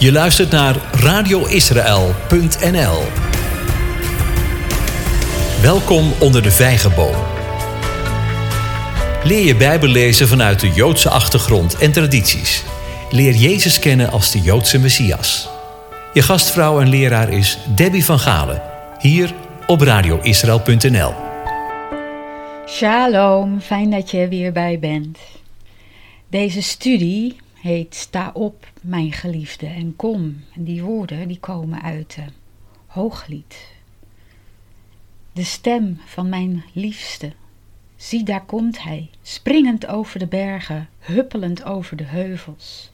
Je luistert naar radioisrael.nl. Welkom onder de vijgenboom. Leer je Bijbel lezen vanuit de Joodse achtergrond en tradities. Leer Jezus kennen als de Joodse Messias. Je gastvrouw en leraar is Debbie van Galen, hier op radioisrael.nl. Shalom, fijn dat je er weer bij bent. Deze studie heet Sta op, mijn geliefde, en kom. En die woorden die komen uit de Hooglied. De stem van mijn liefste. Zie, daar komt hij, springend over de bergen, huppelend over de heuvels.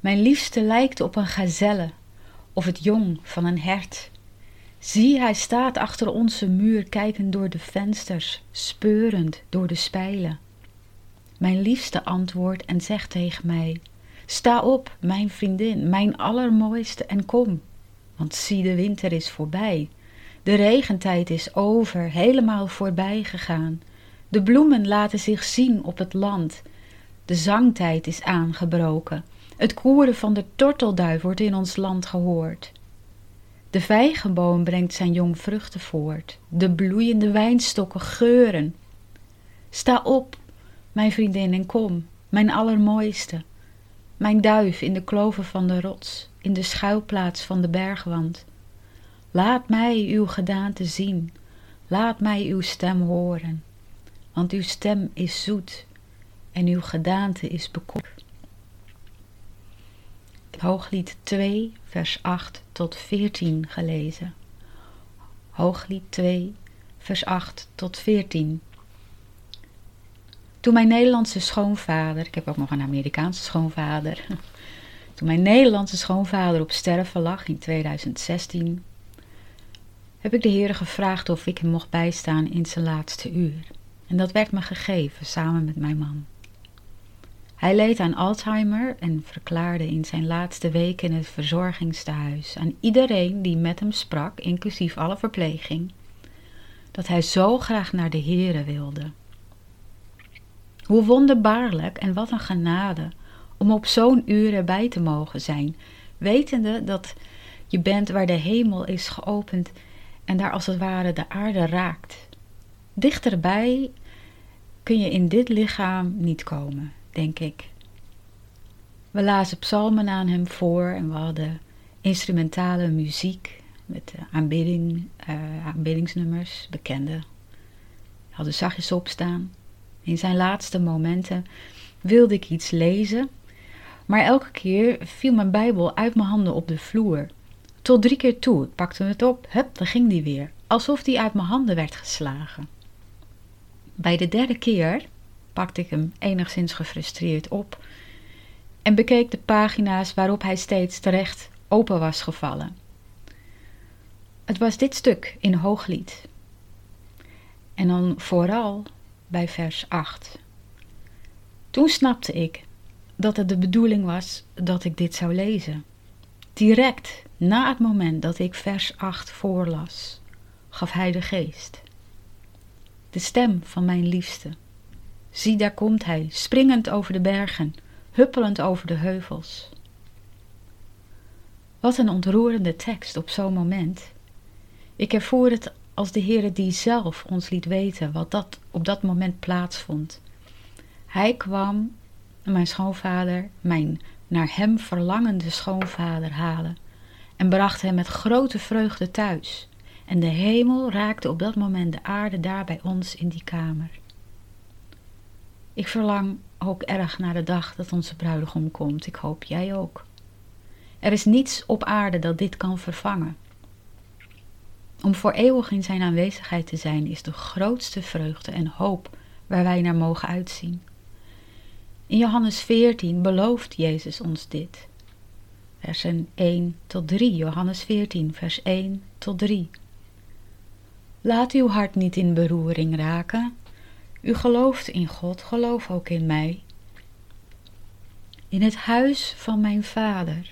Mijn liefste lijkt op een gazelle of het jong van een hert. Zie, hij staat achter onze muur, kijkend door de vensters, speurend door de spijlen. Mijn liefste antwoordt en zegt tegen mij: Sta op, mijn vriendin, mijn allermooiste, en kom. Want zie, de winter is voorbij. De regentijd is over, helemaal voorbij gegaan. De bloemen laten zich zien op het land. De zangtijd is aangebroken. Het koeren van de tortelduif wordt in ons land gehoord. De vijgenboom brengt zijn jong vruchten voort. De bloeiende wijnstokken geuren. Sta op, mijn vriendin, en kom, mijn allermooiste. Mijn duif in de kloven van de rots, in de schuilplaats van de bergwand. Laat mij uw gedaante zien, laat mij uw stem horen. Want uw stem is zoet en uw gedaante is bekoor. Hooglied 2, vers 8 tot 14 gelezen. Hooglied 2, vers 8 tot 14. Toen mijn Nederlandse schoonvader, ik heb ook nog een Amerikaanse schoonvader, toen mijn Nederlandse schoonvader op sterven lag in 2016, heb ik de Heer gevraagd of ik hem mocht bijstaan in zijn laatste uur. En dat werd me gegeven samen met mijn man. Hij leed aan Alzheimer en verklaarde in zijn laatste weken in het verzorgingstehuis aan iedereen die met hem sprak, inclusief alle verpleging, dat hij zo graag naar de Heere wilde. Hoe wonderbaarlijk en wat een genade om op zo'n uur erbij te mogen zijn, wetende dat je bent waar de hemel is geopend en daar als het ware de aarde raakt. Dichterbij kun je in dit lichaam niet komen, denk ik. We lazen psalmen aan hem voor en we hadden instrumentale muziek met aanbidding, uh, aanbiddingsnummers, bekende. We hadden zachtjes opstaan. In zijn laatste momenten wilde ik iets lezen, maar elke keer viel mijn Bijbel uit mijn handen op de vloer. Tot drie keer toe. Ik pakte het op, hup, daar ging die weer. Alsof die uit mijn handen werd geslagen. Bij de derde keer pakte ik hem enigszins gefrustreerd op en bekeek de pagina's waarop hij steeds terecht open was gevallen. Het was dit stuk in Hooglied. En dan vooral bij vers 8. Toen snapte ik dat het de bedoeling was dat ik dit zou lezen. Direct na het moment dat ik vers 8 voorlas, gaf hij de geest. De stem van mijn liefste. Zie, daar komt hij, springend over de bergen, huppelend over de heuvels. Wat een ontroerende tekst op zo'n moment. Ik ervoer het als de Heere die zelf ons liet weten wat dat op dat moment plaatsvond. Hij kwam mijn schoonvader, mijn naar hem verlangende schoonvader, halen en bracht hem met grote vreugde thuis. En de hemel raakte op dat moment de aarde daar bij ons in die kamer. Ik verlang ook erg naar de dag dat onze bruidegom komt. Ik hoop jij ook. Er is niets op aarde dat dit kan vervangen. Om voor eeuwig in zijn aanwezigheid te zijn is de grootste vreugde en hoop waar wij naar mogen uitzien. In Johannes 14 belooft Jezus ons dit. Versen 1 tot 3, Johannes 14, vers 1 tot 3. Laat uw hart niet in beroering raken. U gelooft in God, geloof ook in mij. In het huis van mijn vader.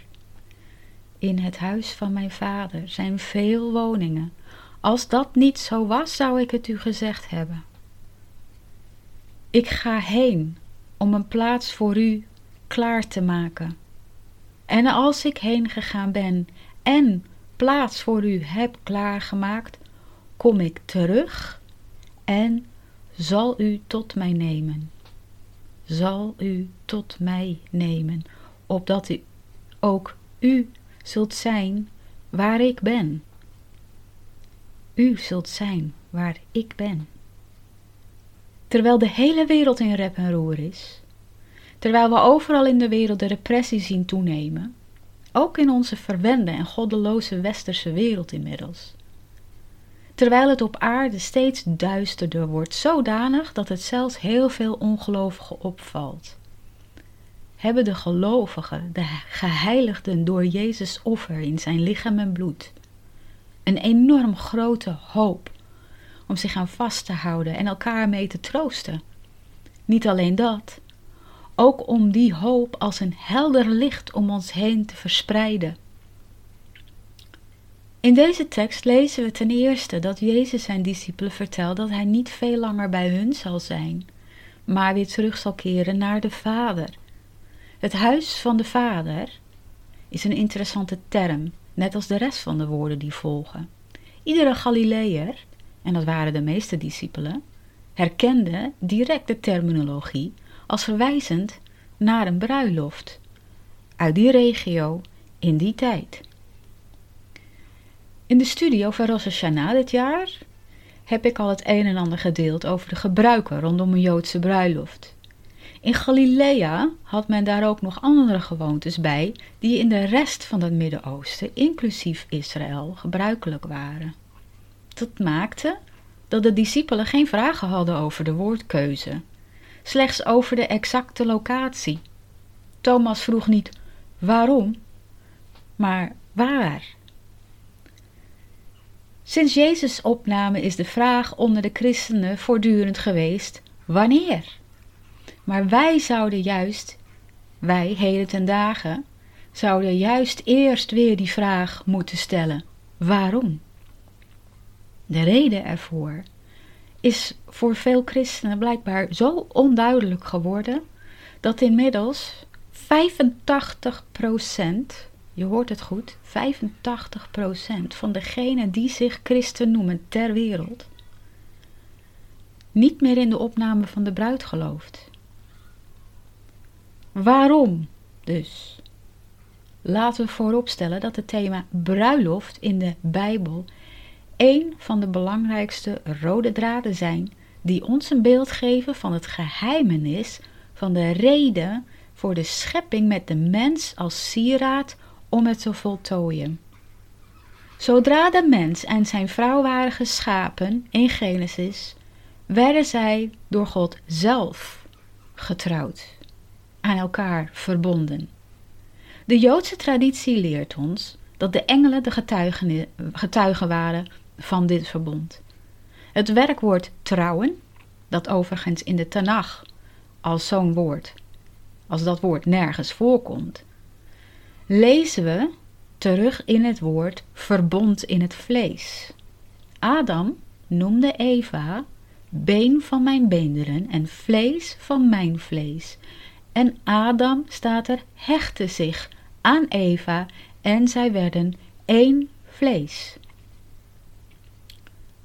In het huis van mijn vader zijn veel woningen. Als dat niet zo was, zou ik het u gezegd hebben. Ik ga heen om een plaats voor u klaar te maken. En als ik heen gegaan ben en plaats voor u heb klaargemaakt, kom ik terug en zal u tot mij nemen. Zal u tot mij nemen, opdat u ook u zult zijn waar ik ben. U zult zijn waar ik ben. Terwijl de hele wereld in rep en roer is, terwijl we overal in de wereld de repressie zien toenemen, ook in onze verwende en goddeloze westerse wereld inmiddels. Terwijl het op aarde steeds duisterder wordt, zodanig dat het zelfs heel veel ongelovigen opvalt. Hebben de gelovigen, de geheiligden door Jezus offer in zijn lichaam en bloed, een enorm grote hoop om zich aan vast te houden en elkaar mee te troosten. Niet alleen dat, ook om die hoop als een helder licht om ons heen te verspreiden. In deze tekst lezen we ten eerste dat Jezus zijn discipelen vertelt dat hij niet veel langer bij hun zal zijn, maar weer terug zal keren naar de Vader. Het huis van de Vader is een interessante term, net als de rest van de woorden die volgen. Iedere Galileër, en dat waren de meeste discipelen, herkende direct de terminologie als verwijzend naar een bruiloft uit die regio in die tijd. In de studio van Rosh Hashanah dit jaar heb ik al het een en ander gedeeld over de gebruiken rondom een Joodse bruiloft. In Galilea had men daar ook nog andere gewoontes bij die in de rest van het Midden-Oosten, inclusief Israël, gebruikelijk waren. Dat maakte dat de discipelen geen vragen hadden over de woordkeuze, slechts over de exacte locatie. Thomas vroeg niet waarom, maar waar. Sinds Jezus' opname is de vraag onder de christenen voortdurend geweest: wanneer? Maar wij zouden juist, wij heden ten dagen, zouden juist eerst weer die vraag moeten stellen: waarom? De reden ervoor is voor veel christenen blijkbaar zo onduidelijk geworden dat inmiddels 85% je hoort het goed, 85% van degenen die zich christen noemen ter wereld, niet meer in de opname van de bruid gelooft. Waarom dus? Laten we vooropstellen dat het thema bruiloft in de Bijbel een van de belangrijkste rode draden zijn die ons een beeld geven van het geheimenis van de reden voor de schepping met de mens als sieraad om het te voltooien. Zodra de mens en zijn vrouw waren geschapen in Genesis, werden zij door God zelf getrouwd, aan elkaar verbonden. De Joodse traditie leert ons dat de engelen de getuigen, getuigen waren van dit verbond. Het werkwoord trouwen, dat overigens in de Tanach als zo'n woord, als dat woord nergens voorkomt, lezen we terug in het woord verbond in het vlees. Adam noemde Eva been van mijn beenderen en vlees van mijn vlees. En Adam, staat er, hechtte zich aan Eva en zij werden één vlees.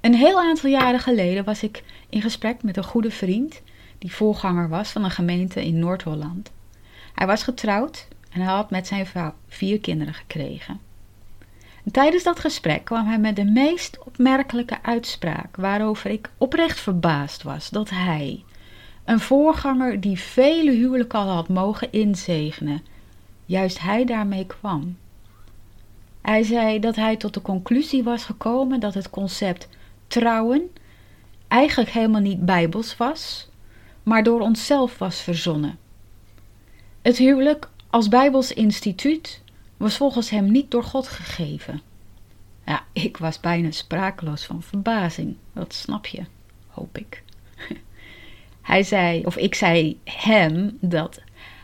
Een heel aantal jaren geleden was ik in gesprek met een goede vriend die voorganger was van een gemeente in Noord-Holland. Hij was getrouwd en hij had met zijn vrouw vier kinderen gekregen. En tijdens dat gesprek kwam hij met de meest opmerkelijke uitspraak, waarover ik oprecht verbaasd was, dat hij, een voorganger die vele huwelijken al had mogen inzegenen, juist hij daarmee kwam. Hij zei dat hij tot de conclusie was gekomen dat het concept trouwen eigenlijk helemaal niet bijbels was, maar door onszelf was verzonnen. Het huwelijk als bijbels instituut was volgens hem niet door God gegeven. Ja, ik was bijna sprakeloos van verbazing. Dat snap je, hoop ik. Hij zei, of ik zei hem, dat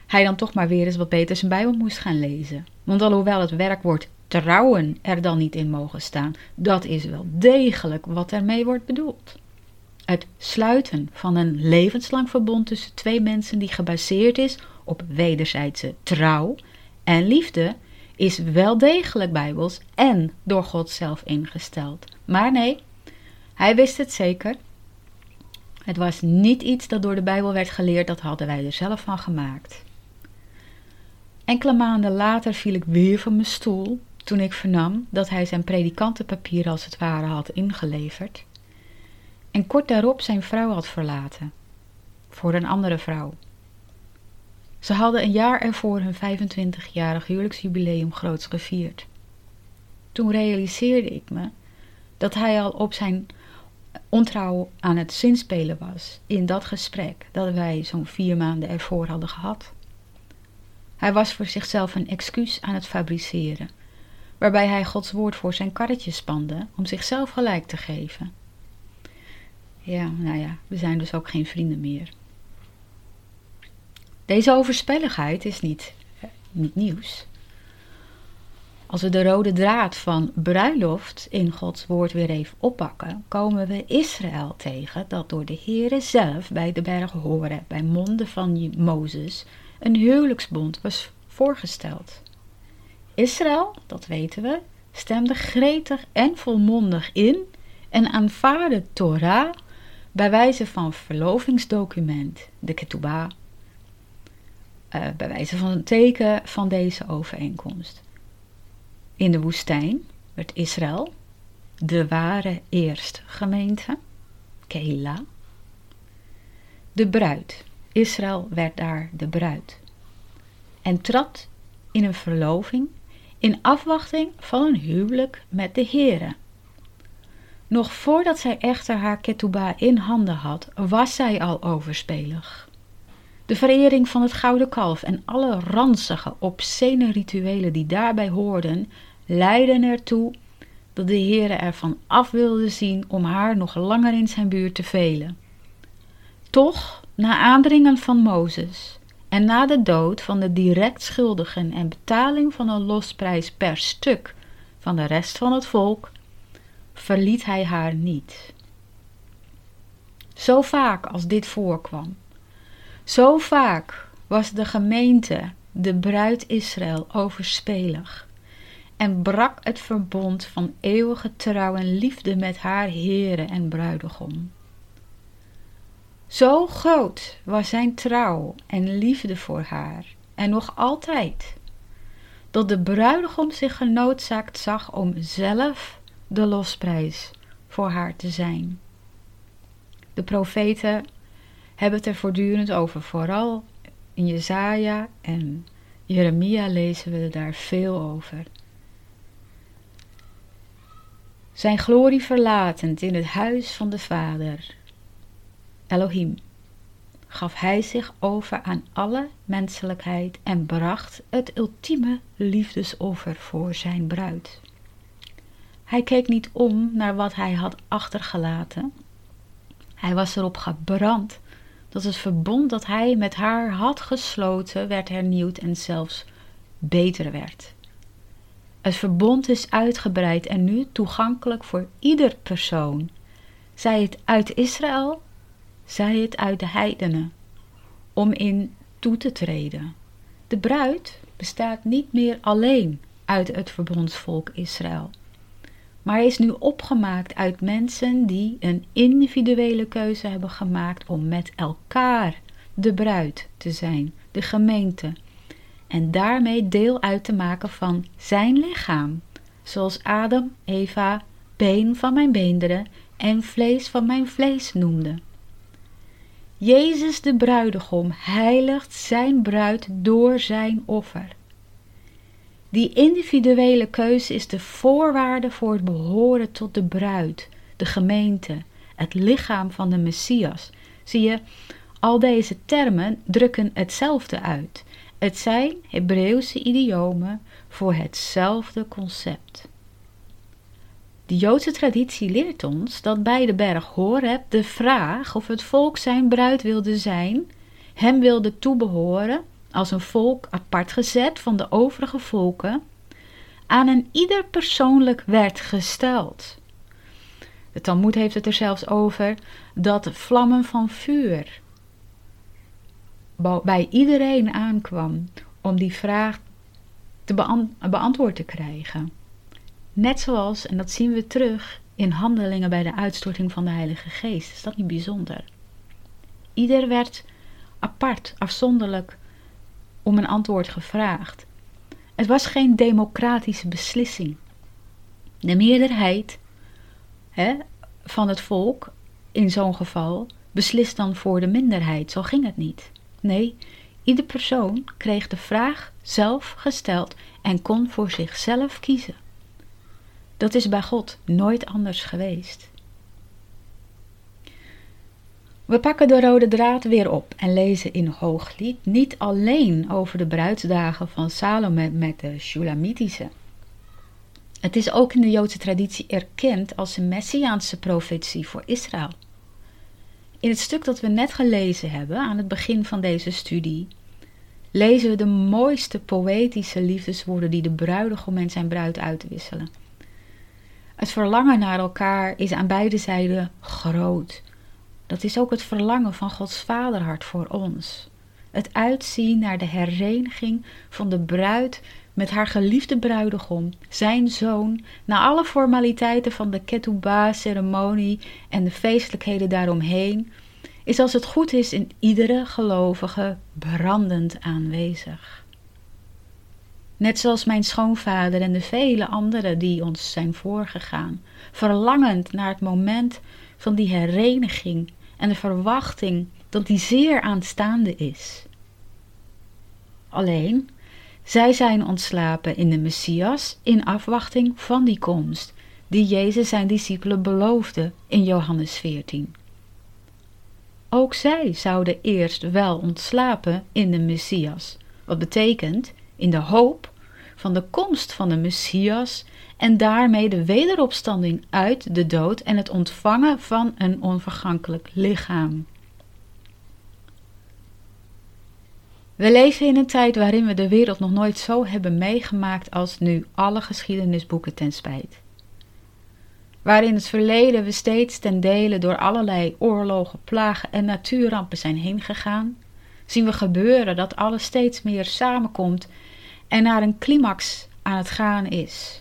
hij dan toch maar weer eens wat beter zijn Bijbel moest gaan lezen. Want alhoewel het werkwoord trouwen er dan niet in mogen staan, dat is wel degelijk wat ermee wordt bedoeld. Het sluiten van een levenslang verbond tussen twee mensen die gebaseerd is op wederzijdse trouw en liefde is wel degelijk bijbels en door God zelf ingesteld. Maar nee, hij wist het zeker. Het was niet iets dat door de Bijbel werd geleerd, dat hadden wij er zelf van gemaakt. Enkele maanden later viel ik weer van mijn stoel toen ik vernam dat hij zijn predikantenpapier als het ware had ingeleverd en kort daarop zijn vrouw had verlaten voor een andere vrouw. Ze hadden een jaar ervoor hun 25-jarig huwelijksjubileum groots gevierd. Toen realiseerde ik me dat hij al op zijn ontrouw aan het zinspelen was in dat gesprek dat wij zo'n vier maanden ervoor hadden gehad. Hij was voor zichzelf een excuus aan het fabriceren, waarbij hij Gods woord voor zijn karretje spande om zichzelf gelijk te geven. Ja, nou ja, we zijn dus ook geen vrienden meer. Deze overspelligheid is niet, niet nieuws. Als we de rode draad van bruiloft in Gods woord weer even oppakken, komen we Israël tegen dat door de Heere zelf bij de berg Horeb, bij monden van Mozes, een huwelijksbond was voorgesteld. Israël, dat weten we, stemde gretig en volmondig in en aanvaarde Torah bij wijze van verlovingsdocument, de ketubah, uh, bij wijze van een teken van deze overeenkomst. In de woestijn werd Israël de ware eerstgemeente, Kehila. De bruid, Israël werd daar de bruid. En trad in een verloving in afwachting van een huwelijk met de Here. Nog voordat zij echter haar ketubah in handen had, was zij al overspelig. De verering van het gouden kalf en alle ranzige, obscene rituelen die daarbij hoorden, leidden ertoe dat de Heere ervan af wilde zien om haar nog langer in zijn buurt te velen. Toch, na aandringen van Mozes en na de dood van de direct schuldigen en betaling van een losprijs per stuk van de rest van het volk, verliet hij haar niet. Zo vaak als dit voorkwam, zo vaak was de gemeente, de bruid Israël, overspelig en brak het verbond van eeuwige trouw en liefde met haar Heere en bruidegom. Zo groot was zijn trouw en liefde voor haar, en nog altijd, dat de bruidegom zich genoodzaakt zag om zelf de losprijs voor haar te zijn. De profeten hebben het er voortdurend over, vooral in Jezaja en Jeremia lezen we daar veel over. Zijn glorie verlatend in het huis van de Vader, Elohim, gaf hij zich over aan alle menselijkheid en bracht het ultieme liefdesoffer voor zijn bruid. Hij keek niet om naar wat hij had achtergelaten. Hij was erop gebrand dat het verbond dat hij met haar had gesloten werd hernieuwd en zelfs beter werd. Het verbond is uitgebreid en nu toegankelijk voor ieder persoon, zij het uit Israël, zij het uit de heidenen, om in toe te treden. De bruid bestaat niet meer alleen uit het verbondsvolk Israël, maar is nu opgemaakt uit mensen die een individuele keuze hebben gemaakt om met elkaar de bruid te zijn, de gemeente, en daarmee deel uit te maken van zijn lichaam, zoals Adam, Eva, been van mijn beenderen en vlees van mijn vlees noemde. Jezus de bruidegom heiligt zijn bruid door zijn offer. Die individuele keuze is de voorwaarde voor het behoren tot de bruid, de gemeente, het lichaam van de Messias. Zie je, al deze termen drukken hetzelfde uit. Het zijn Hebreeuwse idiomen voor hetzelfde concept. De Joodse traditie leert ons dat bij de berg Horeb de vraag of het volk zijn bruid wilde zijn, hem wilde toebehoren als een volk apart gezet van de overige volken, aan een ieder persoonlijk werd gesteld. De Talmud heeft het er zelfs over dat vlammen van vuur bij iedereen aankwam om die vraag te beantwoord te krijgen. Net zoals, en dat zien we terug in handelingen bij de uitstorting van de Heilige Geest. Is dat niet bijzonder? Ieder werd apart, afzonderlijk om een antwoord gevraagd. Het was geen democratische beslissing. De meerderheid hè, van het volk, in zo'n geval, beslist dan voor de minderheid. Zo ging het niet. Nee, ieder persoon kreeg de vraag zelf gesteld en kon voor zichzelf kiezen. Dat is bij God nooit anders geweest. We pakken de rode draad weer op en lezen in Hooglied niet alleen over de bruidsdagen van Salome met de Shulamitische. Het is ook in de Joodse traditie erkend als een messiaanse profetie voor Israël. In het stuk dat we net gelezen hebben aan het begin van deze studie, lezen we de mooiste poëtische liefdeswoorden die de bruidegom en zijn bruid uitwisselen. Het verlangen naar elkaar is aan beide zijden groot. Dat is ook het verlangen van Gods vaderhart voor ons. Het uitzien naar de hereniging van de bruid met haar geliefde bruidegom, zijn zoon, na alle formaliteiten van de ketubah-ceremonie en de feestelijkheden daaromheen, is als het goed is in iedere gelovige brandend aanwezig. Net zoals mijn schoonvader en de vele anderen die ons zijn voorgegaan, verlangend naar het moment van die hereniging en de verwachting dat die zeer aanstaande is. Alleen, zij zijn ontslapen in de Messias in afwachting van die komst, die Jezus zijn discipelen beloofde in Johannes 14. Ook zij zouden eerst wel ontslapen in de Messias, wat betekent in de hoop van de komst van de Messias en daarmee de wederopstanding uit de dood en het ontvangen van een onvergankelijk lichaam. We leven in een tijd waarin we de wereld nog nooit zo hebben meegemaakt als nu alle geschiedenisboeken ten spijt. Waar in het verleden we steeds ten dele door allerlei oorlogen, plagen en natuurrampen zijn heen gegaan, zien we gebeuren dat alles steeds meer samenkomt en naar een climax aan het gaan is.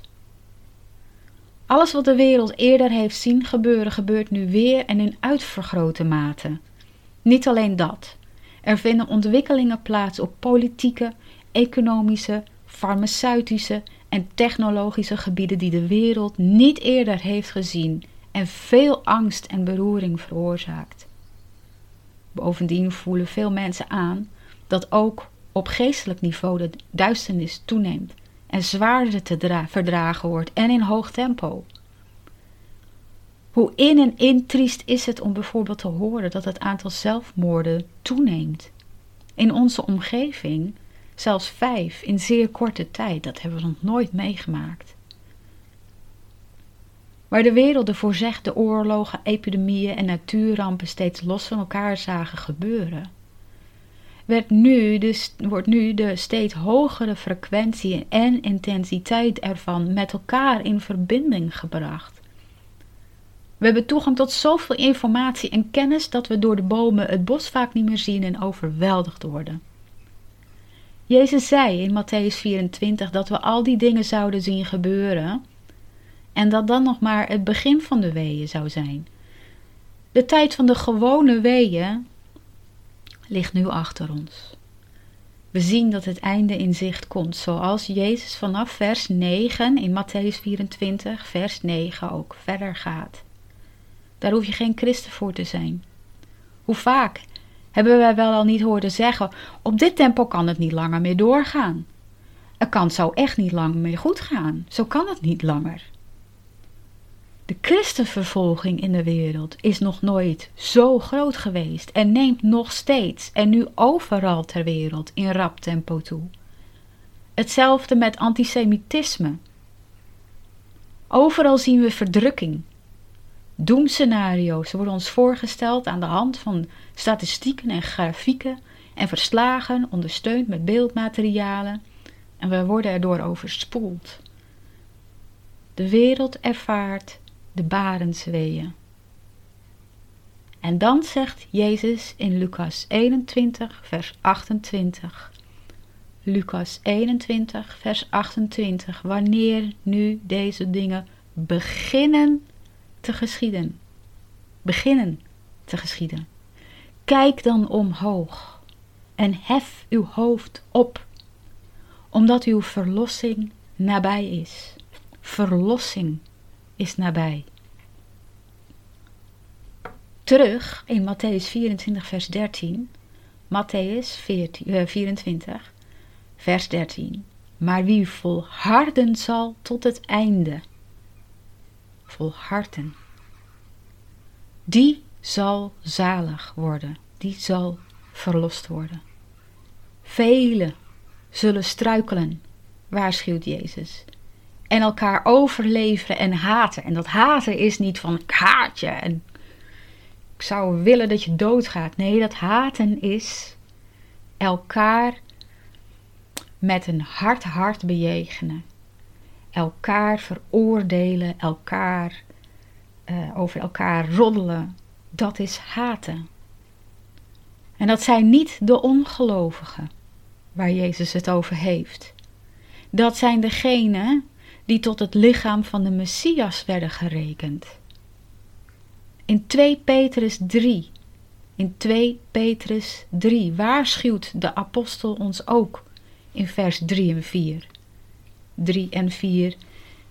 Alles wat de wereld eerder heeft zien gebeuren, gebeurt nu weer en in uitvergrote mate. Niet alleen dat. Er vinden ontwikkelingen plaats op politieke, economische, farmaceutische en technologische gebieden die de wereld niet eerder heeft gezien en veel angst en beroering veroorzaakt. Bovendien voelen veel mensen aan dat ook op geestelijk niveau de duisternis toeneemt en zwaarder te verdragen wordt en in hoog tempo. Hoe in en in triest is het om bijvoorbeeld te horen dat het aantal zelfmoorden toeneemt. In onze omgeving zelfs vijf in zeer korte tijd, dat hebben we nog nooit meegemaakt. Waar de wereld ervoor zegt de oorlogen, epidemieën en natuurrampen steeds los van elkaar zagen gebeuren, werd nu dus, wordt nu de steeds hogere frequentie en intensiteit ervan met elkaar in verbinding gebracht. We hebben toegang tot zoveel informatie en kennis dat we door de bomen het bos vaak niet meer zien en overweldigd worden. Jezus zei in Matthäus 24 dat we al die dingen zouden zien gebeuren en dat dan nog maar het begin van de weeën zou zijn. De tijd van de gewone weeën ligt nu achter ons. We zien dat het einde in zicht komt, zoals Jezus vanaf vers 9 in Matthäus 24, vers 9 ook verder gaat. Daar hoef je geen christen voor te zijn. Hoe vaak hebben wij wel al niet hoorden zeggen: op dit tempo kan het niet langer meer doorgaan. Het kan zo echt niet lang meer goed gaan. Zo kan het niet langer. Christenvervolging in de wereld is nog nooit zo groot geweest en neemt nog steeds en nu overal ter wereld in rap tempo toe. Hetzelfde met antisemitisme. Overal zien we verdrukking. Doemscenario's worden ons voorgesteld aan de hand van statistieken en grafieken en verslagen, ondersteund met beeldmaterialen, en we worden erdoor overspoeld. De wereld ervaart de barensweeën. En dan zegt Jezus in Lucas 21, vers 28: Lucas 21, vers 28. Wanneer nu deze dingen beginnen te geschieden. Beginnen te geschieden. Kijk dan omhoog en hef uw hoofd op, omdat uw verlossing nabij is. Verlossing is nabij. Terug in Matthäus 24, vers 13. Matthäus 24, vers 13. Maar wie volharden zal tot het einde, volharden, die zal zalig worden, die zal verlost worden. Velen zullen struikelen, waarschuwt Jezus, en elkaar overleveren en haten. En dat haten is niet van ik haat je en ik zou willen dat je doodgaat. Nee, dat haten is elkaar met een hard hart bejegenen. Elkaar veroordelen, elkaar uh, over elkaar roddelen. Dat is haten. En dat zijn niet de ongelovigen waar Jezus het over heeft. Dat zijn degenen die tot het lichaam van de Messias werden gerekend. In 2 Petrus 3, in 2 Petrus 3 waarschuwt de apostel ons ook in vers 3 en 4. 3 en 4.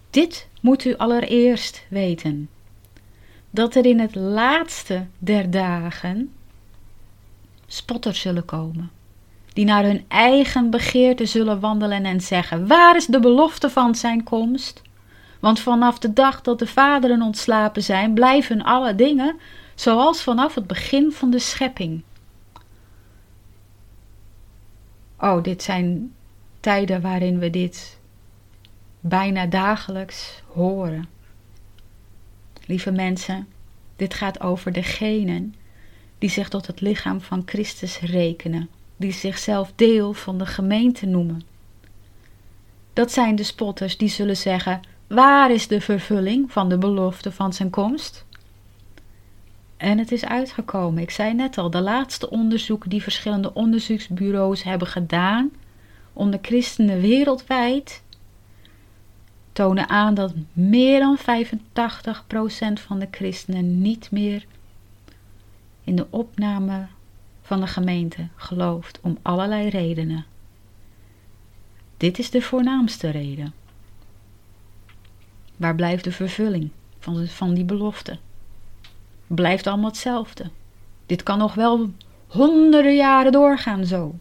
Dit moet u allereerst weten: dat er in het laatste der dagen spotters zullen komen, die naar hun eigen begeerte zullen wandelen en zeggen: Waar is de belofte van zijn komst? Want vanaf de dag dat de vaderen ontslapen zijn, blijven alle dingen zoals vanaf het begin van de schepping. Oh, dit zijn tijden waarin we dit bijna dagelijks horen. Lieve mensen, dit gaat over degenen die zich tot het lichaam van Christus rekenen, die zichzelf deel van de gemeente noemen. Dat zijn de spotters die zullen zeggen: Waar is de vervulling van de belofte van zijn komst? En het is uitgekomen. Ik zei net al, de laatste onderzoeken die verschillende onderzoeksbureaus hebben gedaan onder christenen wereldwijd tonen aan dat meer dan 85% van de christenen niet meer in de opname van de gemeente gelooft om allerlei redenen. Dit is de voornaamste reden. Waar blijft de vervulling van, van die belofte? Blijft allemaal hetzelfde. Dit kan nog wel honderden jaren doorgaan zo.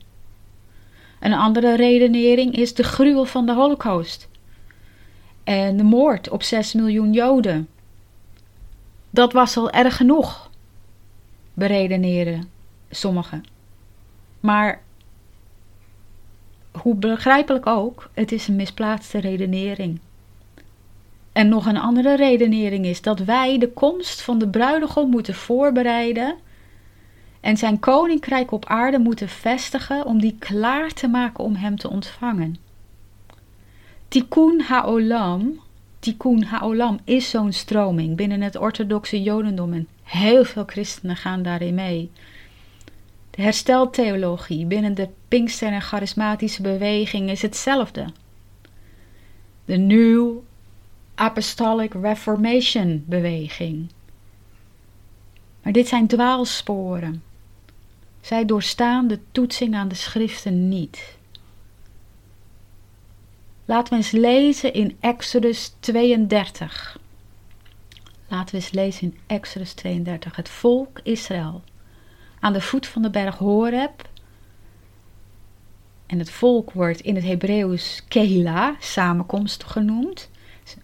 Een andere redenering is de gruwel van de Holocaust en de moord op 6 miljoen Joden. Dat was al erg genoeg, beredeneren sommigen. Maar hoe begrijpelijk ook, het is een misplaatste redenering. En nog een andere redenering is dat wij de komst van de bruidegom moeten voorbereiden en zijn koninkrijk op aarde moeten vestigen om die klaar te maken om hem te ontvangen. Tikkun Haolam, Tikkun Haolam is zo'n stroming binnen het orthodoxe jodendom en heel veel christenen gaan daarin mee. De hersteltheologie binnen de Pinkster en charismatische beweging is hetzelfde. De New Apostolic Reformation beweging. Maar dit zijn dwaalsporen. Zij doorstaan de toetsing aan de schriften niet. Laten we eens lezen in Exodus 32. Laten we eens lezen in Exodus 32. Het volk Israël aan de voet van de berg Horeb. En het volk wordt in het Hebreeuws Kehila, samenkomst genoemd.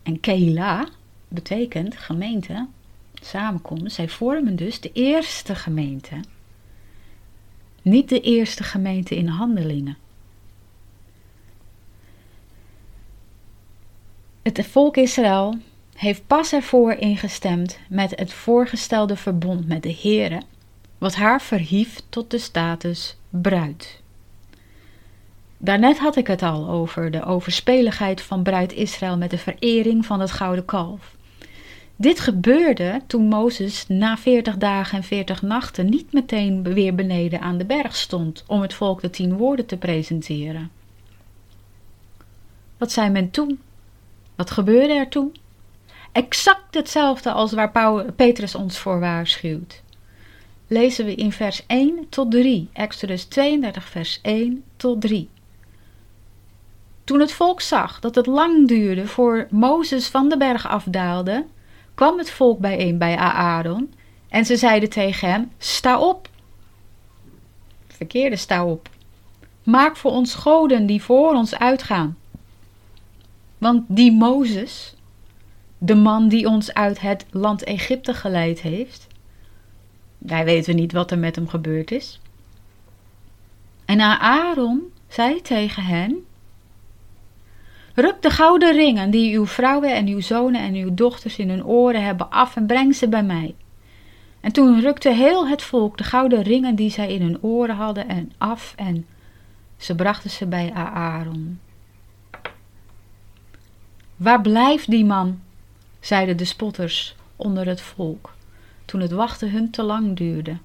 En Kehila betekent gemeente, samenkomst. Zij vormen dus de eerste gemeente. Niet de eerste gemeente in handelingen. Het volk Israël heeft pas ervoor ingestemd met het voorgestelde verbond met de Heere, wat haar verhief tot de status bruid. Daarnet had ik het al over de overspeligheid van bruid Israël met de verering van het gouden kalf. Dit gebeurde toen Mozes na veertig dagen en veertig nachten niet meteen weer beneden aan de berg stond om het volk de tien woorden te presenteren. Wat zei men toen? Wat gebeurde er toen? Exact hetzelfde als waar Petrus ons voor waarschuwt. Lezen we in vers 1 tot 3, Exodus 32, vers 1 tot 3. Toen het volk zag dat het lang duurde voor Mozes van de berg afdaalde, kwam het volk bijeen bij Aaron en ze zeiden tegen hem: Sta op. Verkeerde sta op. Maak voor ons goden die voor ons uitgaan. Want die Mozes, de man die ons uit het land Egypte geleid heeft, wij weten niet wat er met hem gebeurd is. En Aaron zei tegen hen: Ruk de gouden ringen die uw vrouwen en uw zonen en uw dochters in hun oren hebben af en breng ze bij mij. En toen rukte heel het volk de gouden ringen die zij in hun oren hadden en af en ze brachten ze bij Aaron. Waar blijft die man? zeiden de spotters onder het volk, toen het wachten hun te lang duurde.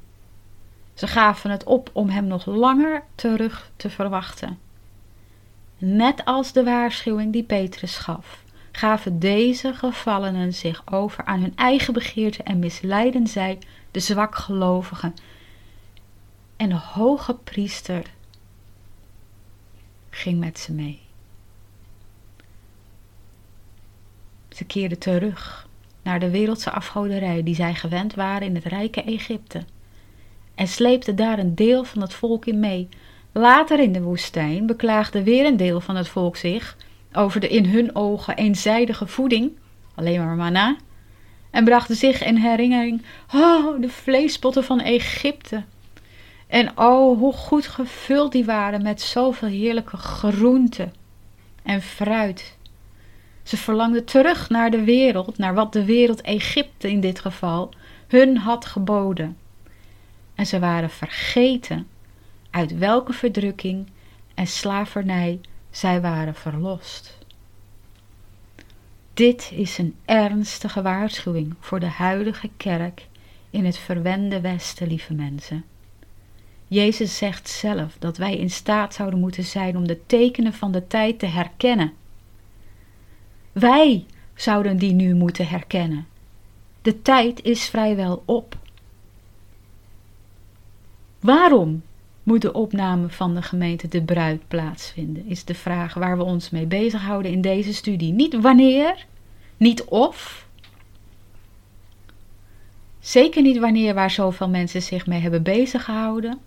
Ze gaven het op om hem nog langer terug te verwachten. Net als de waarschuwing die Petrus gaf, gaven deze gevallenen zich over aan hun eigen begeerte en misleiden zij de zwakgelovigen. En de hoge priester ging met ze mee. Ze keerden terug naar de wereldse afgoderij die zij gewend waren in het rijke Egypte en sleepten daar een deel van het volk in mee. Later in de woestijn beklaagde weer een deel van het volk zich over de in hun ogen eenzijdige voeding, alleen maar manna, en brachten zich in herinnering, oh, de vleespotten van Egypte. En oh, hoe goed gevuld die waren met zoveel heerlijke groenten en fruit. Ze verlangden terug naar de wereld, naar wat de wereld Egypte in dit geval hun had geboden. En ze waren vergeten uit welke verdrukking en slavernij zij waren verlost. Dit is een ernstige waarschuwing voor de huidige kerk in het verwende Westen, lieve mensen. Jezus zegt zelf dat wij in staat zouden moeten zijn om de tekenen van de tijd te herkennen. Wij zouden die nu moeten herkennen. De tijd is vrijwel op. Waarom moet de opname van de gemeente De Bruid plaatsvinden? Is de vraag waar we ons mee bezighouden in deze studie. Niet wanneer, niet of. Zeker niet wanneer waar zoveel mensen zich mee hebben beziggehouden.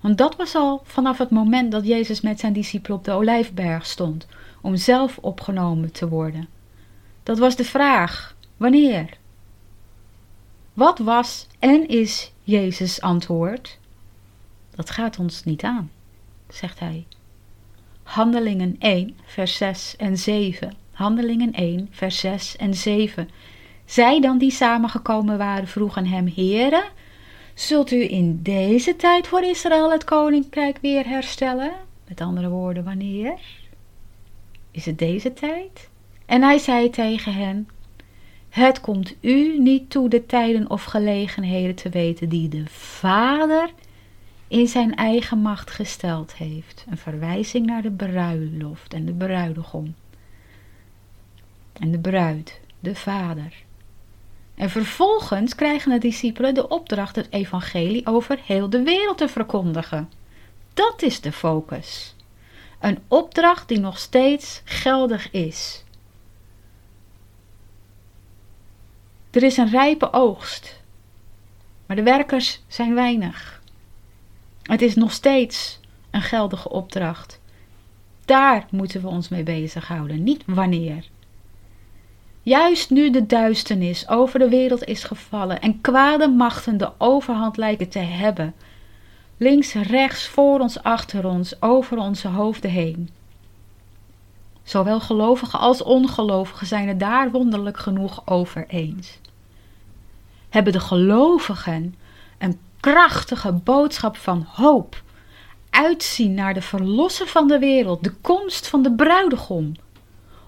Want dat was al vanaf het moment dat Jezus met zijn discipelen op de olijfberg stond, om zelf opgenomen te worden. Dat was de vraag: wanneer? Wat was en is Jezus' antwoord? Dat gaat ons niet aan, zegt hij. Handelingen 1, vers 6 en 7. Handelingen 1, vers 6 en 7. Zij dan die samengekomen waren, vroegen hem: Heere, zult u in deze tijd voor Israël het koninkrijk weer herstellen? Met andere woorden, wanneer? Is het deze tijd? En hij zei tegen hen: Het komt u niet toe de tijden of gelegenheden te weten die de Vader in zijn eigen macht gesteld heeft. Een verwijzing naar de bruiloft en de bruidegom. En de bruid, de vader. En vervolgens krijgen de discipelen de opdracht het evangelie over heel de wereld te verkondigen. Dat is de focus. Een opdracht die nog steeds geldig is. Er is een rijpe oogst, maar de werkers zijn weinig. Het is nog steeds een geldige opdracht. Daar moeten we ons mee bezighouden, niet wanneer. Juist nu de duisternis over de wereld is gevallen en kwade machten de overhand lijken te hebben, links, rechts, voor ons, achter ons, over onze hoofden heen. Zowel gelovigen als ongelovigen zijn het daar wonderlijk genoeg over eens. Hebben de gelovigen een krachtige boodschap van hoop, uitzien naar de verlosser van de wereld, de komst van de bruidegom,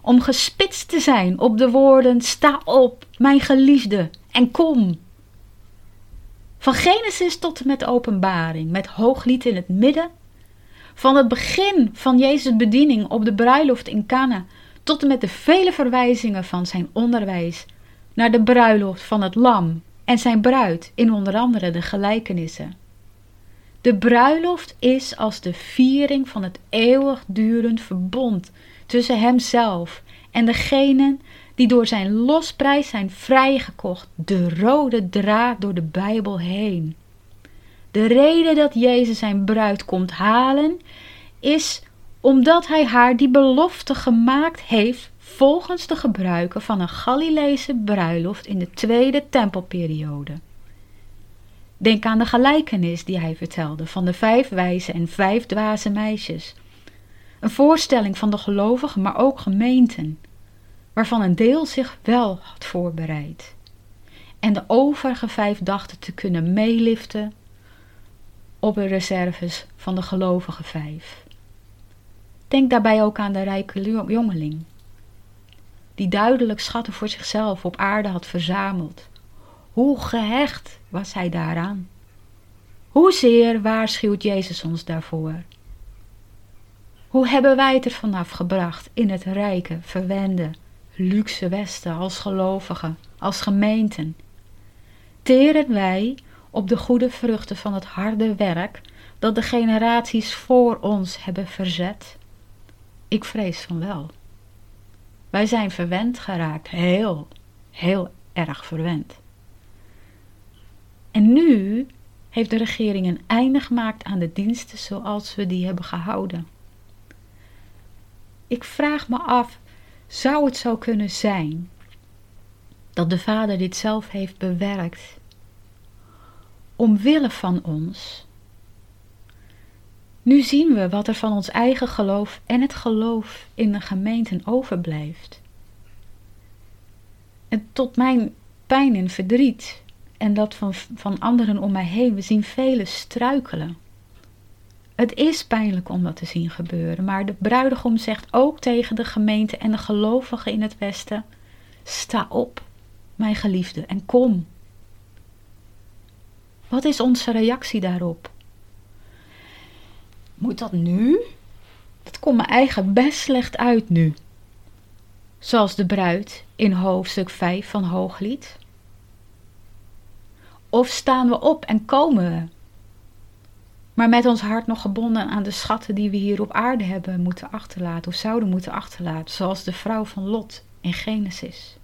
om gespitst te zijn op de woorden: Sta op, mijn geliefde, en kom. Van Genesis tot en met openbaring, met hooglied in het midden, Van het begin van Jezus' bediening op de bruiloft in Cana tot en met de vele verwijzingen van zijn onderwijs naar de bruiloft van het lam en zijn bruid in onder andere de gelijkenissen. De bruiloft is als de viering van het eeuwigdurend verbond tussen hemzelf en degenen die door zijn losprijs zijn vrijgekocht, de rode draad door de Bijbel heen. De reden dat Jezus zijn bruid komt halen is omdat hij haar die belofte gemaakt heeft volgens de gebruiken van een Galileese bruiloft in de tweede tempelperiode. Denk aan de gelijkenis die hij vertelde van de vijf wijze en vijf dwaze meisjes. Een voorstelling van de gelovigen, maar ook gemeenten, waarvan een deel zich wel had voorbereid. En de overige vijf dachten te kunnen meeliften op de reserves van de gelovige vijf. Denk daarbij ook aan de rijke jongeling, die duidelijk schatten voor zichzelf op aarde had verzameld. Hoe gehecht was hij daaraan? Hoezeer waarschuwt Jezus ons daarvoor? Hoe hebben wij het er vanaf gebracht in het rijke, verwende, luxe Westen als gelovigen, als gemeenten? Teren wij op de goede vruchten van het harde werk dat de generaties voor ons hebben verzet? Ik vrees van wel. Wij zijn verwend geraakt, heel, heel erg verwend. En nu heeft de regering een einde gemaakt aan de diensten zoals we die hebben gehouden. Ik vraag me af, zou het zo kunnen zijn dat de Vader dit zelf heeft bewerkt omwille van ons? Nu zien we wat er van ons eigen geloof en het geloof in de gemeenten overblijft. En tot mijn pijn en verdriet en dat van, van anderen om mij heen, we zien velen struikelen. Het is pijnlijk om dat te zien gebeuren, maar de bruidegom zegt ook tegen de gemeente en de gelovigen in het Westen: Sta op, mijn geliefde, en kom. Wat is onze reactie daarop? Moet dat nu? Dat komt mijn eigen best slecht uit nu. Zoals de bruid in hoofdstuk 5 van Hooglied. Of staan we op en komen we? Maar met ons hart nog gebonden aan de schatten die we hier op aarde hebben moeten achterlaten of zouden moeten achterlaten, zoals de vrouw van Lot in Genesis.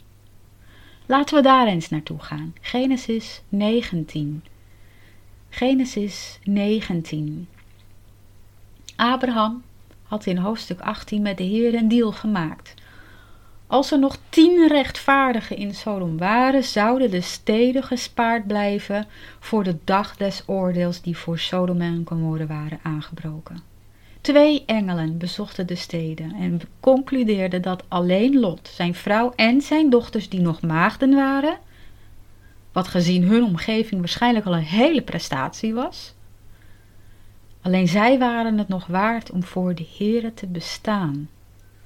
Laten we daar eens naartoe gaan. Genesis 19. Genesis 19. Abraham had in hoofdstuk 18 met de Heer een deal gemaakt. Als er nog tien rechtvaardigen in Sodom waren, zouden de steden gespaard blijven voor de dag des oordeels die voor Sodom en Gomorra waren aangebroken. Twee engelen bezochten de steden en concludeerden dat alleen Lot, zijn vrouw en zijn dochters die nog maagden waren, wat gezien hun omgeving waarschijnlijk al een hele prestatie was, alleen zij waren het nog waard om voor de Here te bestaan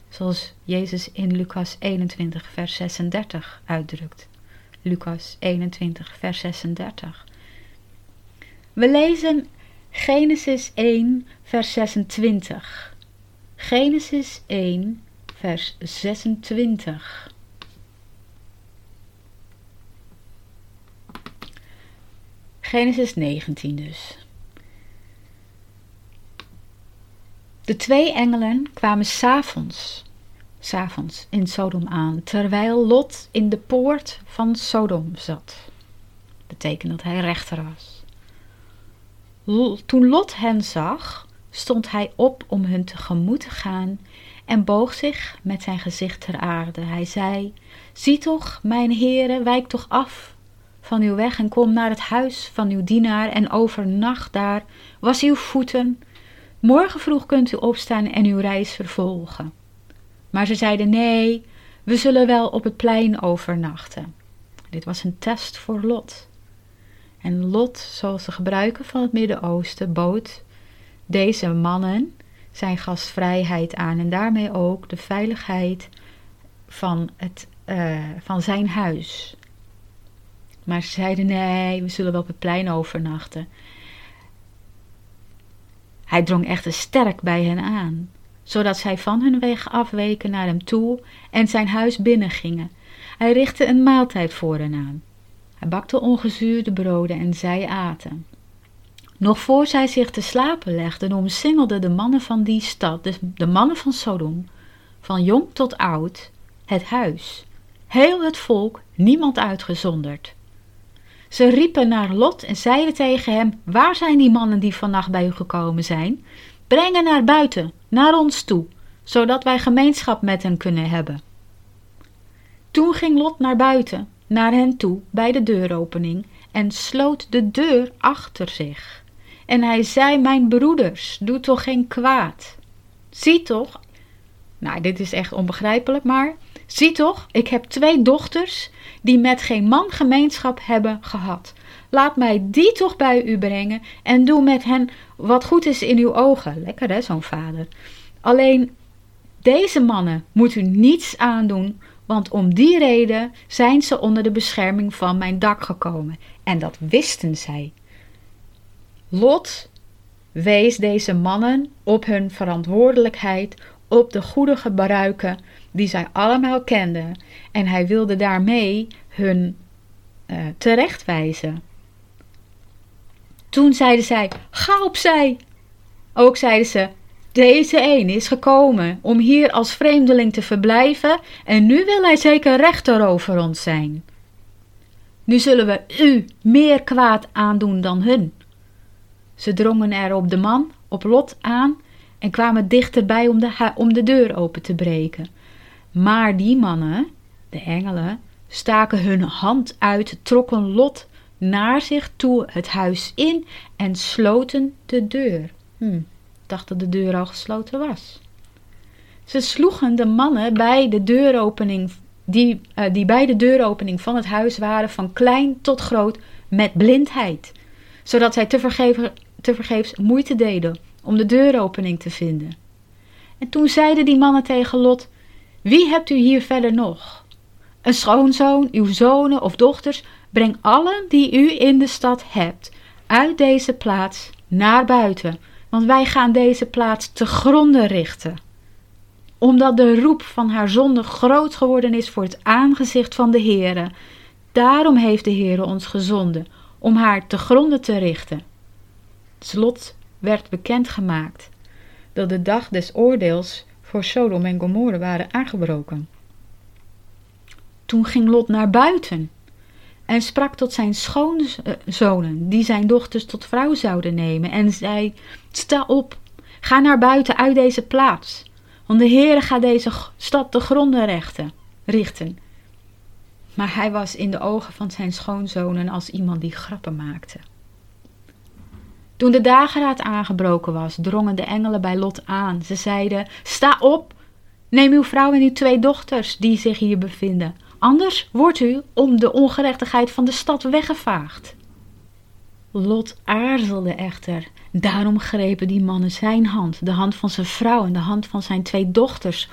zoals Jezus in Lucas 21, vers 36 uitdrukt. Lucas 21, vers 36. We lezen Genesis 1, vers 26. Genesis 1, vers 26. Genesis 19 dus. De twee engelen kwamen s'avonds, s'avonds in Sodom aan, terwijl Lot in de poort van Sodom zat. Betekent dat hij rechter was. Toen Lot hen zag, stond hij op om hun tegemoet te gaan en boog zich met zijn gezicht ter aarde. Hij zei: Zie toch, mijn heren, wijk toch af van uw weg en kom naar het huis van uw dienaar en overnacht daar, was uw voeten Morgen vroeg kunt u opstaan en uw reis vervolgen. Maar ze zeiden: Nee, we zullen wel op het plein overnachten. Dit was een test voor Lot. En Lot, zoals de gebruiken van het Midden-Oosten, bood deze mannen zijn gastvrijheid aan en daarmee ook de veiligheid van, het, uh, van zijn huis. Maar ze zeiden: Nee, we zullen wel op het plein overnachten. Hij drong echter sterk bij hen aan, zodat zij van hun weg afweken naar hem toe en zijn huis binnengingen. Hij richtte een maaltijd voor hen aan. Hij bakte ongezuurde broden en zij aten. Nog voor zij zich te slapen legden, omsingelden de mannen van die stad, de, de mannen van Sodom, van jong tot oud, het huis. Heel het volk, niemand uitgezonderd. Ze riepen naar Lot en zeiden tegen hem: Waar zijn die mannen die vannacht bij u gekomen zijn? Breng hen naar buiten, naar ons toe, zodat wij gemeenschap met hen kunnen hebben. Toen ging Lot naar buiten, naar hen toe, bij de deuropening, en sloot de deur achter zich. En hij zei: Mijn broeders, doe toch geen kwaad. Zie toch, nou, dit is echt onbegrijpelijk, maar zie toch, ik heb twee dochters die met geen man gemeenschap hebben gehad. Laat mij die toch bij u brengen en doe met hen wat goed is in uw ogen. Lekker hè, zo'n vader. Alleen deze mannen moet u niets aandoen, want om die reden zijn ze onder de bescherming van mijn dak gekomen. En dat wisten zij. Lot wees deze mannen op hun verantwoordelijkheid, op de goede gebruiken die zij allemaal kenden. En hij wilde daarmee hun uh, terechtwijzen. Toen zeiden zij: Ga opzij. Ook zeiden ze: Deze een is gekomen om hier als vreemdeling te verblijven en nu wil hij zeker rechter over ons zijn. Nu zullen we u meer kwaad aandoen dan hun. Ze drongen er op de man, op Lot aan en kwamen dichterbij om de, om de deur open te breken. Maar die mannen, de engelen, staken hun hand uit, trokken Lot naar zich toe het huis in en sloten de deur. Hm, dacht dat de deur al gesloten was. Ze sloegen de mannen bij de deuropening, die, uh, die bij de deuropening van het huis waren, van klein tot groot, met blindheid, zodat zij tevergeefs, tevergeefs moeite deden om de deuropening te vinden. En toen zeiden die mannen tegen Lot: Wie hebt u hier verder nog? Een schoonzoon, uw zonen of dochters, breng allen die u in de stad hebt, uit deze plaats naar buiten, want wij gaan deze plaats te gronde richten. Omdat de roep van haar zonde groot geworden is voor het aangezicht van de Heere, daarom heeft de Heere ons gezonden, om haar te gronde te richten. Slot werd bekendgemaakt dat de dag des oordeels voor Sodom en Gomorre waren aangebroken. Toen ging Lot naar buiten en sprak tot zijn schoonzonen, die zijn dochters tot vrouw zouden nemen, en zei: Sta op, ga naar buiten uit deze plaats, want de Heere gaat deze stad te gronden rechten, richten. Maar hij was in de ogen van zijn schoonzonen als iemand die grappen maakte. Toen de dageraad aangebroken was, drongen de engelen bij Lot aan. Ze zeiden: Sta op, neem uw vrouw en uw twee dochters die zich hier bevinden. Anders wordt u om de ongerechtigheid van de stad weggevaagd. Lot aarzelde echter. Daarom grepen die mannen zijn hand, de hand van zijn vrouw en de hand van zijn twee dochters,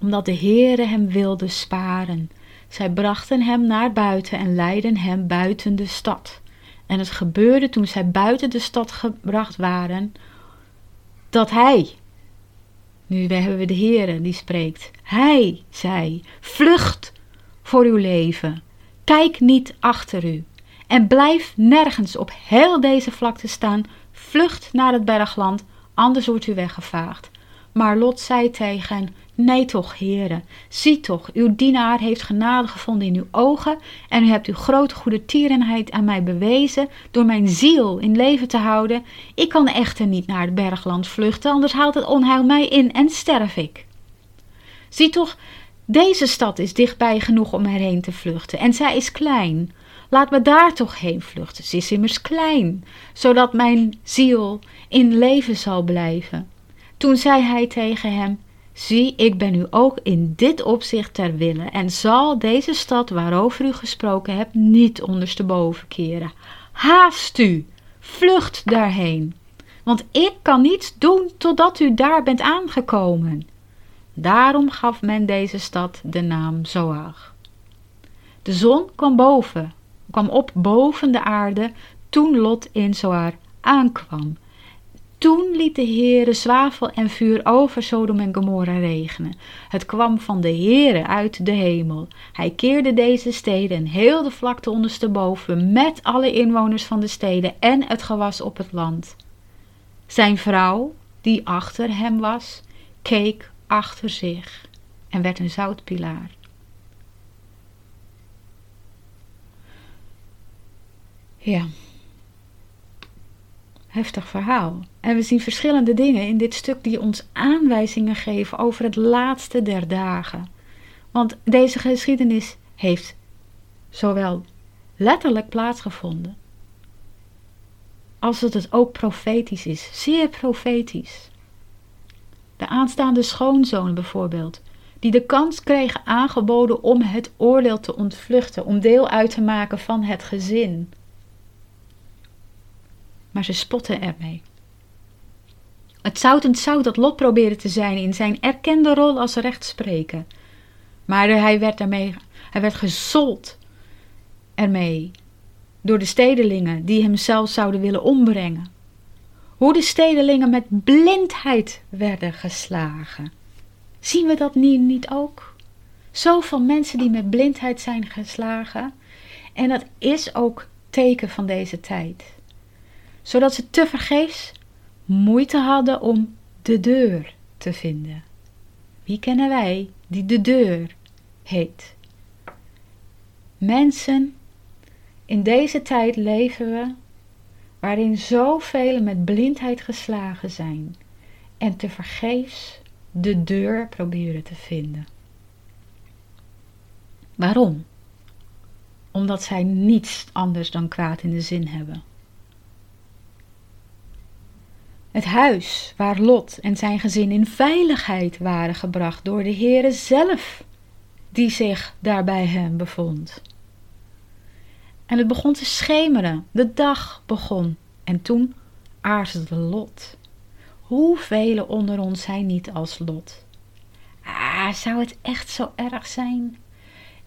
omdat de Heere hem wilde sparen. Zij brachten hem naar buiten en leidden hem buiten de stad. En het gebeurde toen zij buiten de stad gebracht waren, dat hij, nu hebben we de Heere die spreekt, hij zei, vlucht voor uw leven, kijk niet achter u en blijf nergens op heel deze vlakte staan, vlucht naar het bergland, anders wordt u weggevaagd. Maar Lot zei tegen Nee toch, heren, zie toch, uw dienaar heeft genade gevonden in uw ogen en u hebt uw grote goede tierenheid aan mij bewezen door mijn ziel in leven te houden. Ik kan echter niet naar het bergland vluchten, anders haalt het onheil mij in en sterf ik. Zie toch, deze stad is dichtbij genoeg om erheen te vluchten en zij is klein. Laat me daar toch heen vluchten, ze is immers klein, zodat mijn ziel in leven zal blijven. Toen zei hij tegen hem, Zie, ik ben u ook in dit opzicht ter wille en zal deze stad waarover u gesproken hebt niet ondersteboven keren. Haast u, vlucht daarheen, want ik kan niets doen totdat u daar bent aangekomen. Daarom gaf men deze stad de naam Zoar. De zon kwam boven, kwam op boven de aarde toen Lot in Zoar aankwam. Toen liet de Heere zwavel en vuur over Sodom en Gomorra regenen. Het kwam van de Heere uit de hemel. Hij keerde deze steden en heel de vlakte ondersteboven met alle inwoners van de steden en het gewas op het land. Zijn vrouw, die achter hem was, keek achter zich en werd een zoutpilaar. Ja heftig verhaal. En we zien verschillende dingen in dit stuk die ons aanwijzingen geven over het laatste der dagen. Want deze geschiedenis heeft zowel letterlijk plaatsgevonden, als dat het ook profetisch is, zeer profetisch. De aanstaande schoonzoon bijvoorbeeld, die de kans kregen aangeboden om het oordeel te ontvluchten, om deel uit te maken van het gezin maar ze spotten ermee. Het zoutend zout dat Lot probeerde te zijn in zijn erkende rol als rechtspreker. Maar hij werd, ermee, hij werd gezold ermee door de stedelingen die hem zelf zouden willen ombrengen. Hoe de stedelingen met blindheid werden geslagen. Zien we dat niet, niet ook? Zoveel mensen die met blindheid zijn geslagen. En dat is ook teken van deze tijd zodat ze tevergeefs moeite hadden om de deur te vinden. Wie kennen wij die de deur heet? Mensen, in deze tijd leven we waarin zoveel met blindheid geslagen zijn en tevergeefs de deur proberen te vinden. Waarom? Omdat zij niets anders dan kwaad in de zin hebben. Het huis waar Lot en zijn gezin in veiligheid waren gebracht door de Heere zelf, die zich daar bij hem bevond. En het begon te schemeren, de dag begon, en toen aarzelde Lot. Hoeveel onder ons zijn niet als Lot? Ah, zou het echt zo erg zijn?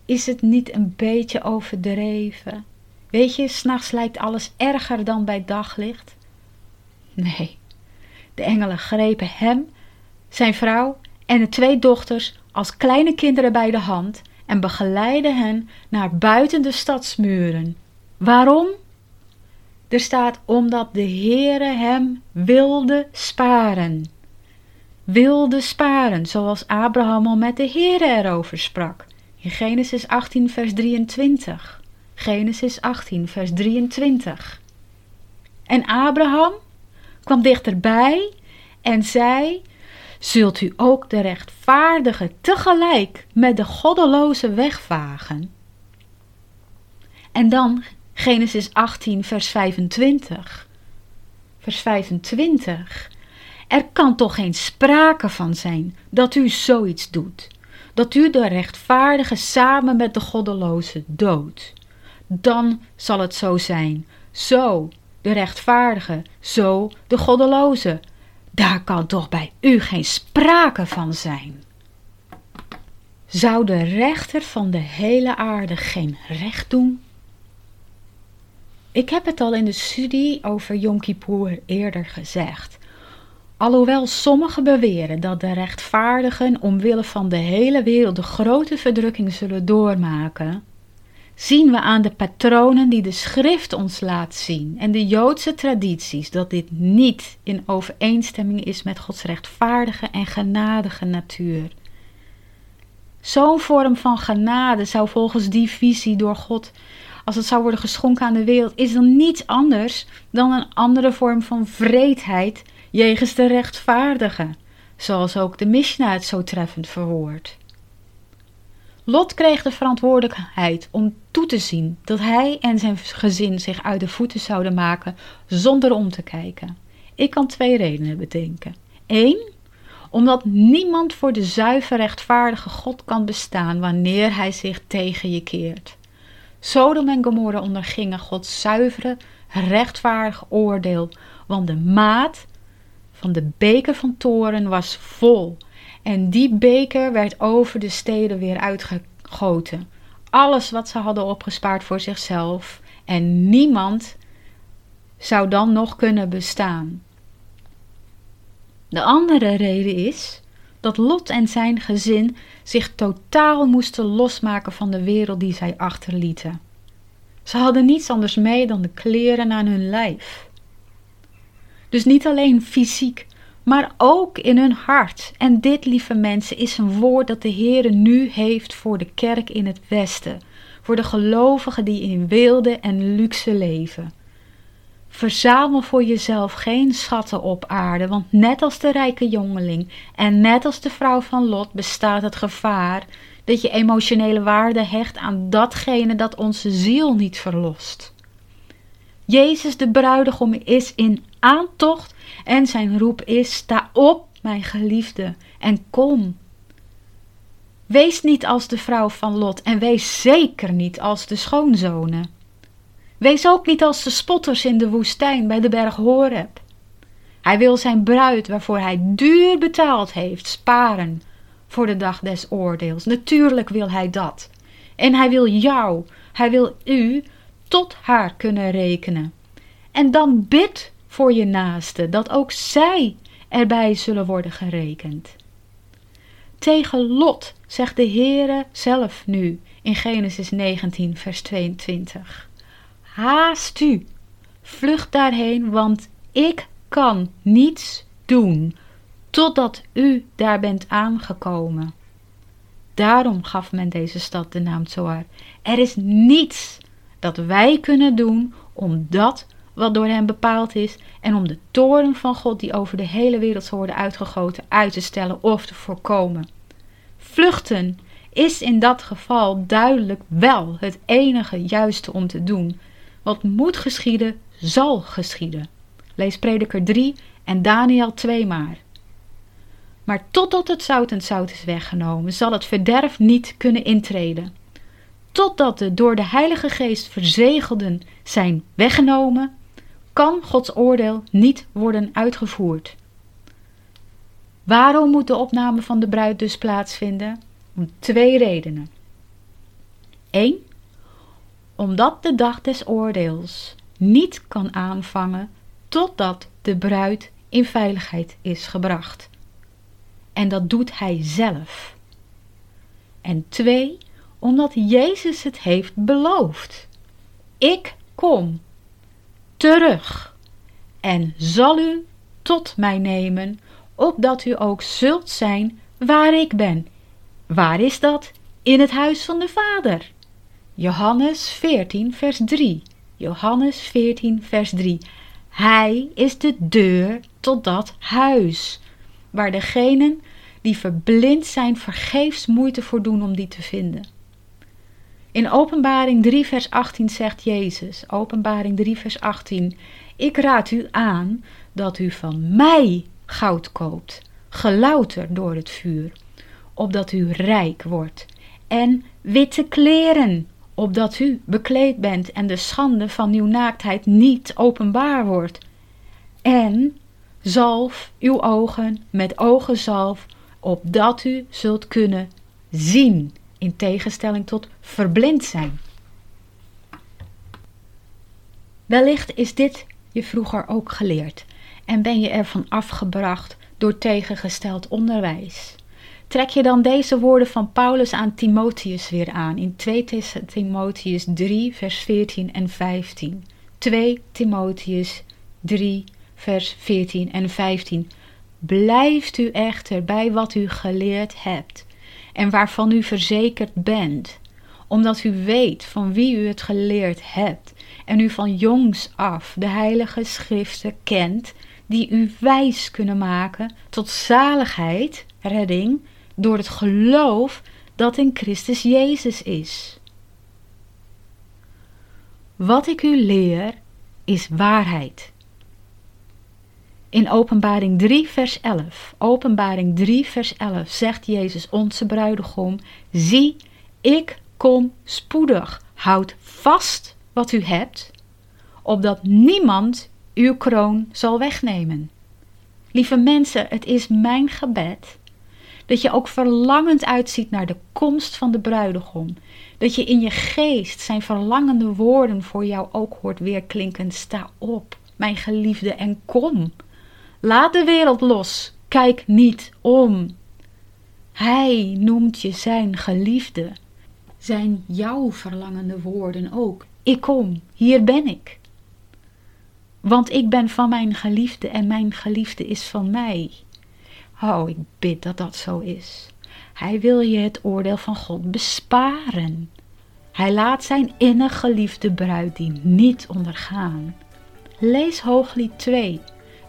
Is het niet een beetje overdreven? Weet je, s'nachts lijkt alles erger dan bij daglicht. Nee, de engelen grepen hem, zijn vrouw en de twee dochters als kleine kinderen bij de hand en begeleidden hen naar buiten de stadsmuren. Waarom? Er staat omdat de Heere hem wilde sparen. Wilde sparen, zoals Abraham al met de Heere erover sprak. In Genesis 18, vers 23. Genesis 18, vers 23. En Abraham kwam dichterbij en zei: Zult u ook de rechtvaardige tegelijk met de goddeloze wegvagen? En dan Genesis 18, vers 25. Vers 25. Er kan toch geen sprake van zijn dat u zoiets doet, dat u de rechtvaardige samen met de goddeloze doodt. Dan zal het zo zijn. Zo de rechtvaardige, zo de goddeloze. Daar kan toch bij u geen sprake van zijn. Zou de rechter van de hele aarde geen recht doen? Ik heb het al in de studie over Yom Kippur eerder gezegd. Alhoewel sommigen beweren dat de rechtvaardigen omwille van de hele wereld de grote verdrukking zullen doormaken, zien we aan de patronen die de schrift ons laat zien en de Joodse tradities dat dit niet in overeenstemming is met Gods rechtvaardige en genadige natuur. Zo'n vorm van genade zou volgens die visie door God, als het zou worden geschonken aan de wereld, is dan niets anders dan een andere vorm van vreedheid jegens de rechtvaardige, zoals ook de Mishnah het zo treffend verwoordt. Lot kreeg de verantwoordelijkheid om toe te zien dat hij en zijn gezin zich uit de voeten zouden maken zonder om te kijken. Ik kan twee redenen bedenken. Eén, omdat niemand voor de zuiver rechtvaardige God kan bestaan wanneer hij zich tegen je keert. Sodom en Gomorra ondergingen Gods zuivere, rechtvaardig oordeel, want de maat van de beker van toren was vol en die beker werd over de steden weer uitgegoten. Alles wat ze hadden opgespaard voor zichzelf. En niemand zou dan nog kunnen bestaan. De andere reden is dat Lot en zijn gezin zich totaal moesten losmaken van de wereld die zij achterlieten. Ze hadden niets anders mee dan de kleren aan hun lijf. Dus niet alleen fysiek, maar ook in hun hart. En dit, lieve mensen, is een woord dat de Heere nu heeft voor de kerk in het Westen, voor de gelovigen die in wilde en luxe leven. Verzamel voor jezelf geen schatten op aarde, want net als de rijke jongeling en net als de vrouw van Lot bestaat het gevaar dat je emotionele waarde hecht aan datgene dat onze ziel niet verlost. Jezus de bruidegom is in aantocht en zijn roep is: sta op, mijn geliefde, en kom. Wees niet als de vrouw van Lot en wees zeker niet als de schoonzonen. Wees ook niet als de spotters in de woestijn bij de berg Horeb. Hij wil zijn bruid, waarvoor hij duur betaald heeft, sparen voor de dag des oordeels. Natuurlijk wil hij dat. En hij wil jou, hij wil u tot haar kunnen rekenen. En dan bid voor je naaste dat ook zij erbij zullen worden gerekend. Tegen Lot zegt de Heere zelf nu in Genesis 19, vers 22. Haast u, vlucht daarheen, want ik kan niets doen totdat u daar bent aangekomen. Daarom gaf men deze stad de naam Zoar. Er is niets dat wij kunnen doen om dat wat door hem bepaald is en om de toren van God die over de hele wereld zal worden uitgegoten uit te stellen of te voorkomen. Vluchten is in dat geval duidelijk wel het enige juiste om te doen. Wat moet geschieden, zal geschieden. Lees Prediker 3 en Daniel 2 maar. Maar totdat het zout en zout is weggenomen, zal het verderf niet kunnen intreden. Totdat de door de Heilige Geest verzegelden zijn weggenomen, kan Gods oordeel niet worden uitgevoerd. Waarom moet de opname van de bruid dus plaatsvinden? Om twee redenen. 1. Omdat de dag des oordeels niet kan aanvangen totdat de bruid in veiligheid is gebracht. En dat doet hij zelf. En twee, omdat Jezus het heeft beloofd. Ik kom terug en zal u tot mij nemen, opdat u ook zult zijn waar ik ben. Waar is dat? In het huis van de Vader. Johannes 14, vers 3. Johannes 14, vers 3. Hij is de deur tot dat huis, waar degenen die verblind zijn vergeefs moeite voor doen om die te vinden. In Openbaring 3, vers 18 zegt Jezus, Openbaring 3, vers 18, Ik raad u aan dat u van mij goud koopt, gelouter door het vuur, opdat u rijk wordt, en witte kleren, opdat u bekleed bent en de schande van uw naaktheid niet openbaar wordt. En zalf uw ogen met ogenzalf, opdat u zult kunnen zien in tegenstelling tot verblind zijn. Wellicht is dit je vroeger ook geleerd en ben je ervan afgebracht door tegengesteld onderwijs. Trek je dan deze woorden van Paulus aan Timotheus weer aan in 2 Timotheus 3, vers 14 en 15. 2 Timotheus 3, vers 14 en 15. Blijft u echter bij wat u geleerd hebt en waarvan u verzekerd bent, omdat u weet van wie u het geleerd hebt en u van jongs af de heilige schriften kent, die u wijs kunnen maken tot zaligheid, redding, door het geloof dat in Christus Jezus is. Wat ik u leer is waarheid. In Openbaring 3, vers 11, Openbaring 3, vers 11 zegt Jezus, onze bruidegom: Zie, ik kom spoedig. Houd vast wat u hebt, opdat niemand uw kroon zal wegnemen. Lieve mensen, het is mijn gebed dat je ook verlangend uitziet naar de komst van de bruidegom. Dat je in je geest zijn verlangende woorden voor jou ook hoort weerklinken. Sta op, mijn geliefde, en kom. Laat de wereld los. Kijk niet om. Hij noemt je zijn geliefde. Zijn jouw verlangende woorden ook. Ik kom, hier ben ik. Want ik ben van mijn geliefde en mijn geliefde is van mij. Oh, ik bid dat dat zo is. Hij wil je het oordeel van God besparen. Hij laat zijn innig geliefde bruid die niet ondergaan. Lees Hooglied 2,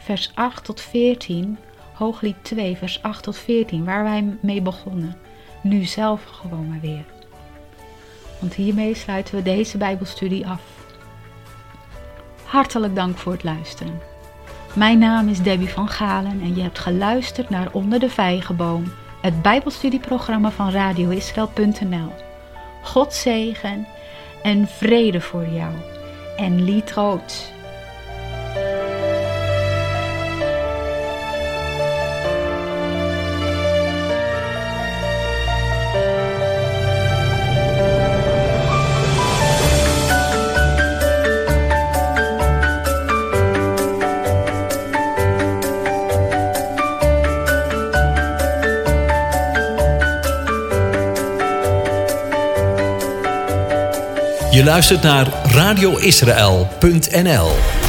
vers 8 tot 14. Hooglied 2, vers 8 tot 14, waar wij mee begonnen. Nu zelf gewoon maar weer. Want hiermee sluiten we deze Bijbelstudie af. Hartelijk dank voor het luisteren. Mijn naam is Debbie van Galen en je hebt geluisterd naar Onder de Vijgenboom, het Bijbelstudieprogramma van radioisrael.nl. God zegen en vrede voor jou en lied rood. Je luistert naar radioisrael.nl